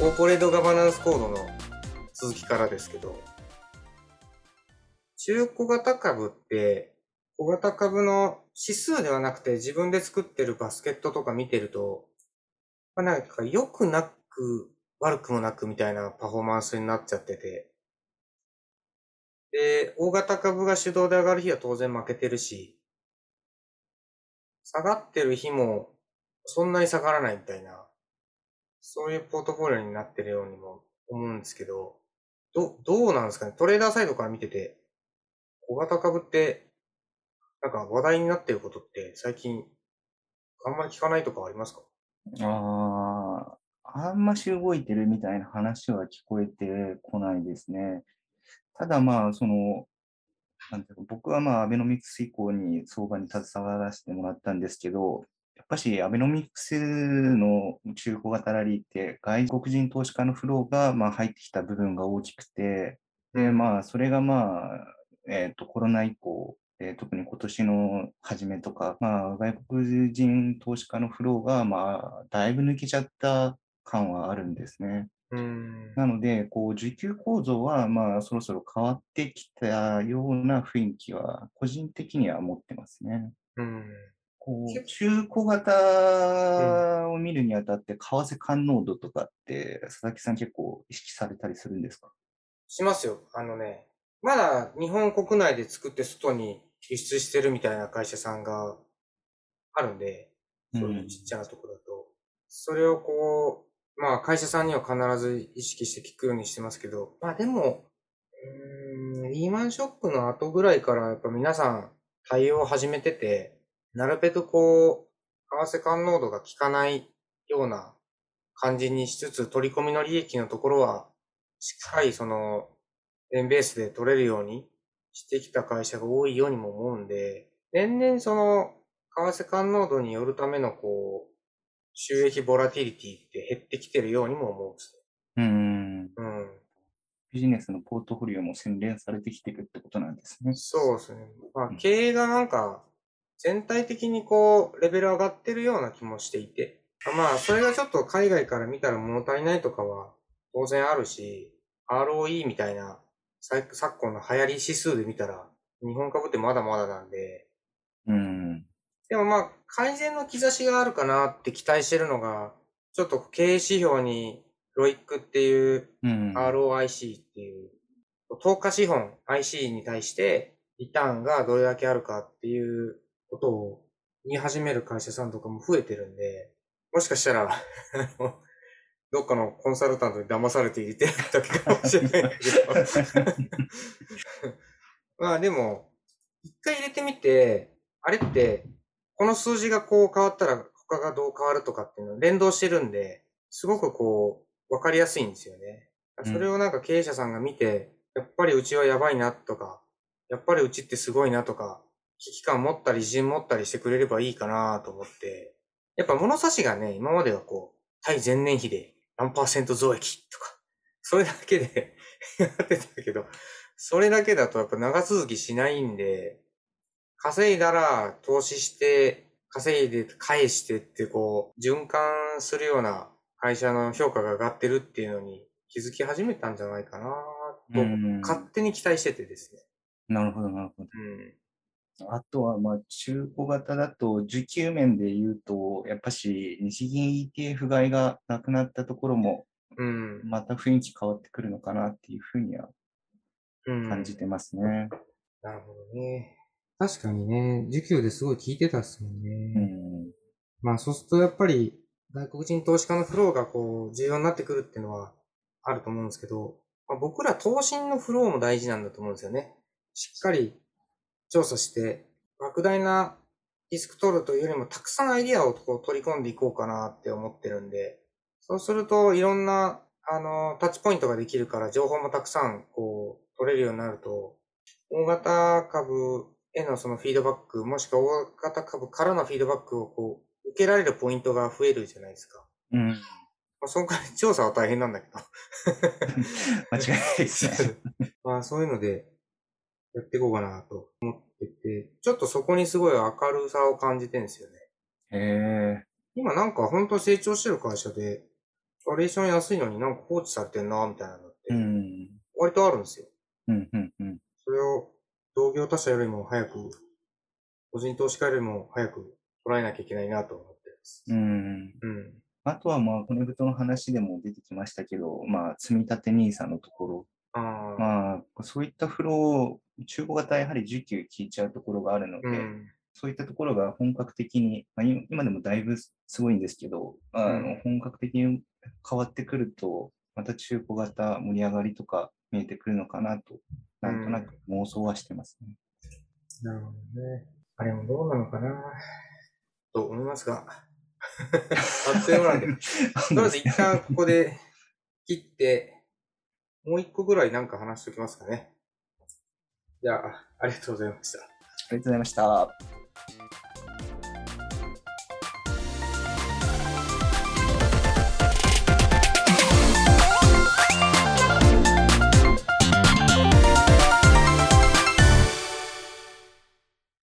コーポレートガバナンスコードの続きからですけど、中小型株って、小型株の指数ではなくて自分で作ってるバスケットとか見てると、まあ、なんか良くなく悪くもなくみたいなパフォーマンスになっちゃってて、で、大型株が主導で上がる日は当然負けてるし、下がってる日もそんなに下がらないみたいな、そういうポートフォリオになってるようにも思うんですけど、ど、どうなんですかね？トレーダーサイドから見てて、小型株って、なんか話題になってることって最近、あんまり聞かないとかありますか？ああ、あんまし動いてるみたいな話は聞こえてこないですね。ただまあ、その、なんていうか、僕はまあ、アベノミクス以降に相場に携わらせてもらったんですけど、やっぱしアベノミクスの中古型ラリーって外国人投資家のフローがまあ入ってきた部分が大きくて、で、まあ、それがまあ、えっと、コロナ以降、えー特に今年の初めとか、まあ、外国人投資家のフローが、まあ、だいぶ抜けちゃった感はあるんですね。うーん。なので、こう、需給構造は、まあ、そろそろ変わってきたような雰囲気は、個人的には持ってますね。うん。こう、結中古型を見るにあたって、為替感濃度とかって、佐々木さん結構意識されたりするんですか？しますよ。あのね、まだ日本国内で作って外に輸出してるみたいな会社さんがあるんで、そういうちっちゃなところだと。それをこう、まあ会社さんには必ず意識して聞くようにしてますけど、まあでも、うーん、リーマンショックの後ぐらいからやっぱ皆さん対応を始めてて、なるべくこう、為替感濃度が効かないような感じにしつつ、取り込みの利益のところは、しっかりその、円ベースで取れるようにしてきた会社が多いようにも思うんで、年々その、為替感濃度によるためのこう、収益ボラティリティって減ってきてるようにも思うんですうん。よ。うん。ビジネスのポートフォリオも洗練されてきてるってことなんですね。そうですね。まあ、経営がなんか、全体的にこう、レベル上がってるような気もしていて。まあ、それがちょっと海外から見たら物足りないとかは当然あるし、ROE みたいな、昨昨今の流行り指数で見たら、日本株ってまだまだなんで、うん。でもまあ、改善の兆しがあるかなって期待してるのが、ちょっと経営指標に、ロイックっていううん。ROIC っていう、投下資本 IC に対してリターンがどれだけあるかっていうことを見始める会社さんとかも増えてるんで、もしかしたら、どっかのコンサルタントに騙されて入れてるだけかもしれないけど。まあでも、一回入れてみて、あれって、この数字がこう変わったら他がどう変わるとかっていうの連動してるんで、すごくこう、わかりやすいんですよね。それをなんか経営者さんが見て、やっぱりうちはやばいなとか、やっぱりうちってすごいなとか、危機感持ったり自信持ったりしてくれればいいかなと思って、やっぱ物差しがね、今まではこう、対前年比で何パーセント増益とか、それだけで やってたけど、それだけだとやっぱ長続きしないんで、稼いだら投資して、稼いで返してってこう、循環するような会社の評価が上がってるっていうのに気づき始めたんじゃないかなと、うん勝手に期待しててですね。なるほど、なるほど。うん。あとは、まあ、中古型だと、需給面で言うと、やっぱし、日銀 ETF 買いがなくなったところも、うん。また雰囲気変わってくるのかなっていうふうにはうん。感じてますね。なるほどね。確かにね、需給ですごい効いてたっすもんうね。ん。まあそうするとやっぱり外国人投資家のフローがこう重要になってくるっていうのはあると思うんですけど、まあ、僕ら投信のフローも大事なんだと思うんですよね。しっかり調査して、莫大なリスク取るというよりもたくさんアイディアをこう取り込んでいこうかなって思ってるんで、そうするといろんなあのタッチポイントができるから情報もたくさんこう取れるようになると、大型株へのそのフィードバック、もしくは大型株からのフィードバックをこう受けられるポイントが増えるじゃないですか。うん。まあ、その代わり調査は大変なんだけど。間違いないですね。まあそういうのでやっていこうかなと思ってて、ちょっとそこにすごい明るさを感じてるんですよね。へえ。今なんか本当成長してる会社で、バリエーション安いのになんか放置されてんな、みたいなのって、うん。割とあるんですよ。うん、うん、うん。それを同業他社よりも早く、個人投資家よりも早く捉えなきゃいけないなと思ってます。うん。うん。あとはまあ、骨太の話でも出てきましたけど、まあ、積み立て NISA のところ、ああ、まあ、そういったフロー、中古型やはり需給効いちゃうところがあるので、うん。そういったところが本格的に、まあ、今今でもだいぶすごいんですけど、あのうん本格的に変わってくると、また中古型盛り上がりとか見えてくるのかなと、なんとなく妄想はしてますね。なるほどね。あれもどうなのかな？と思いますが。あっという間なんで。とりあえず一旦ここで切って、もう一個ぐらいなんか話しておきますかね。じゃあ、ありがとうございました。ありがとうございました。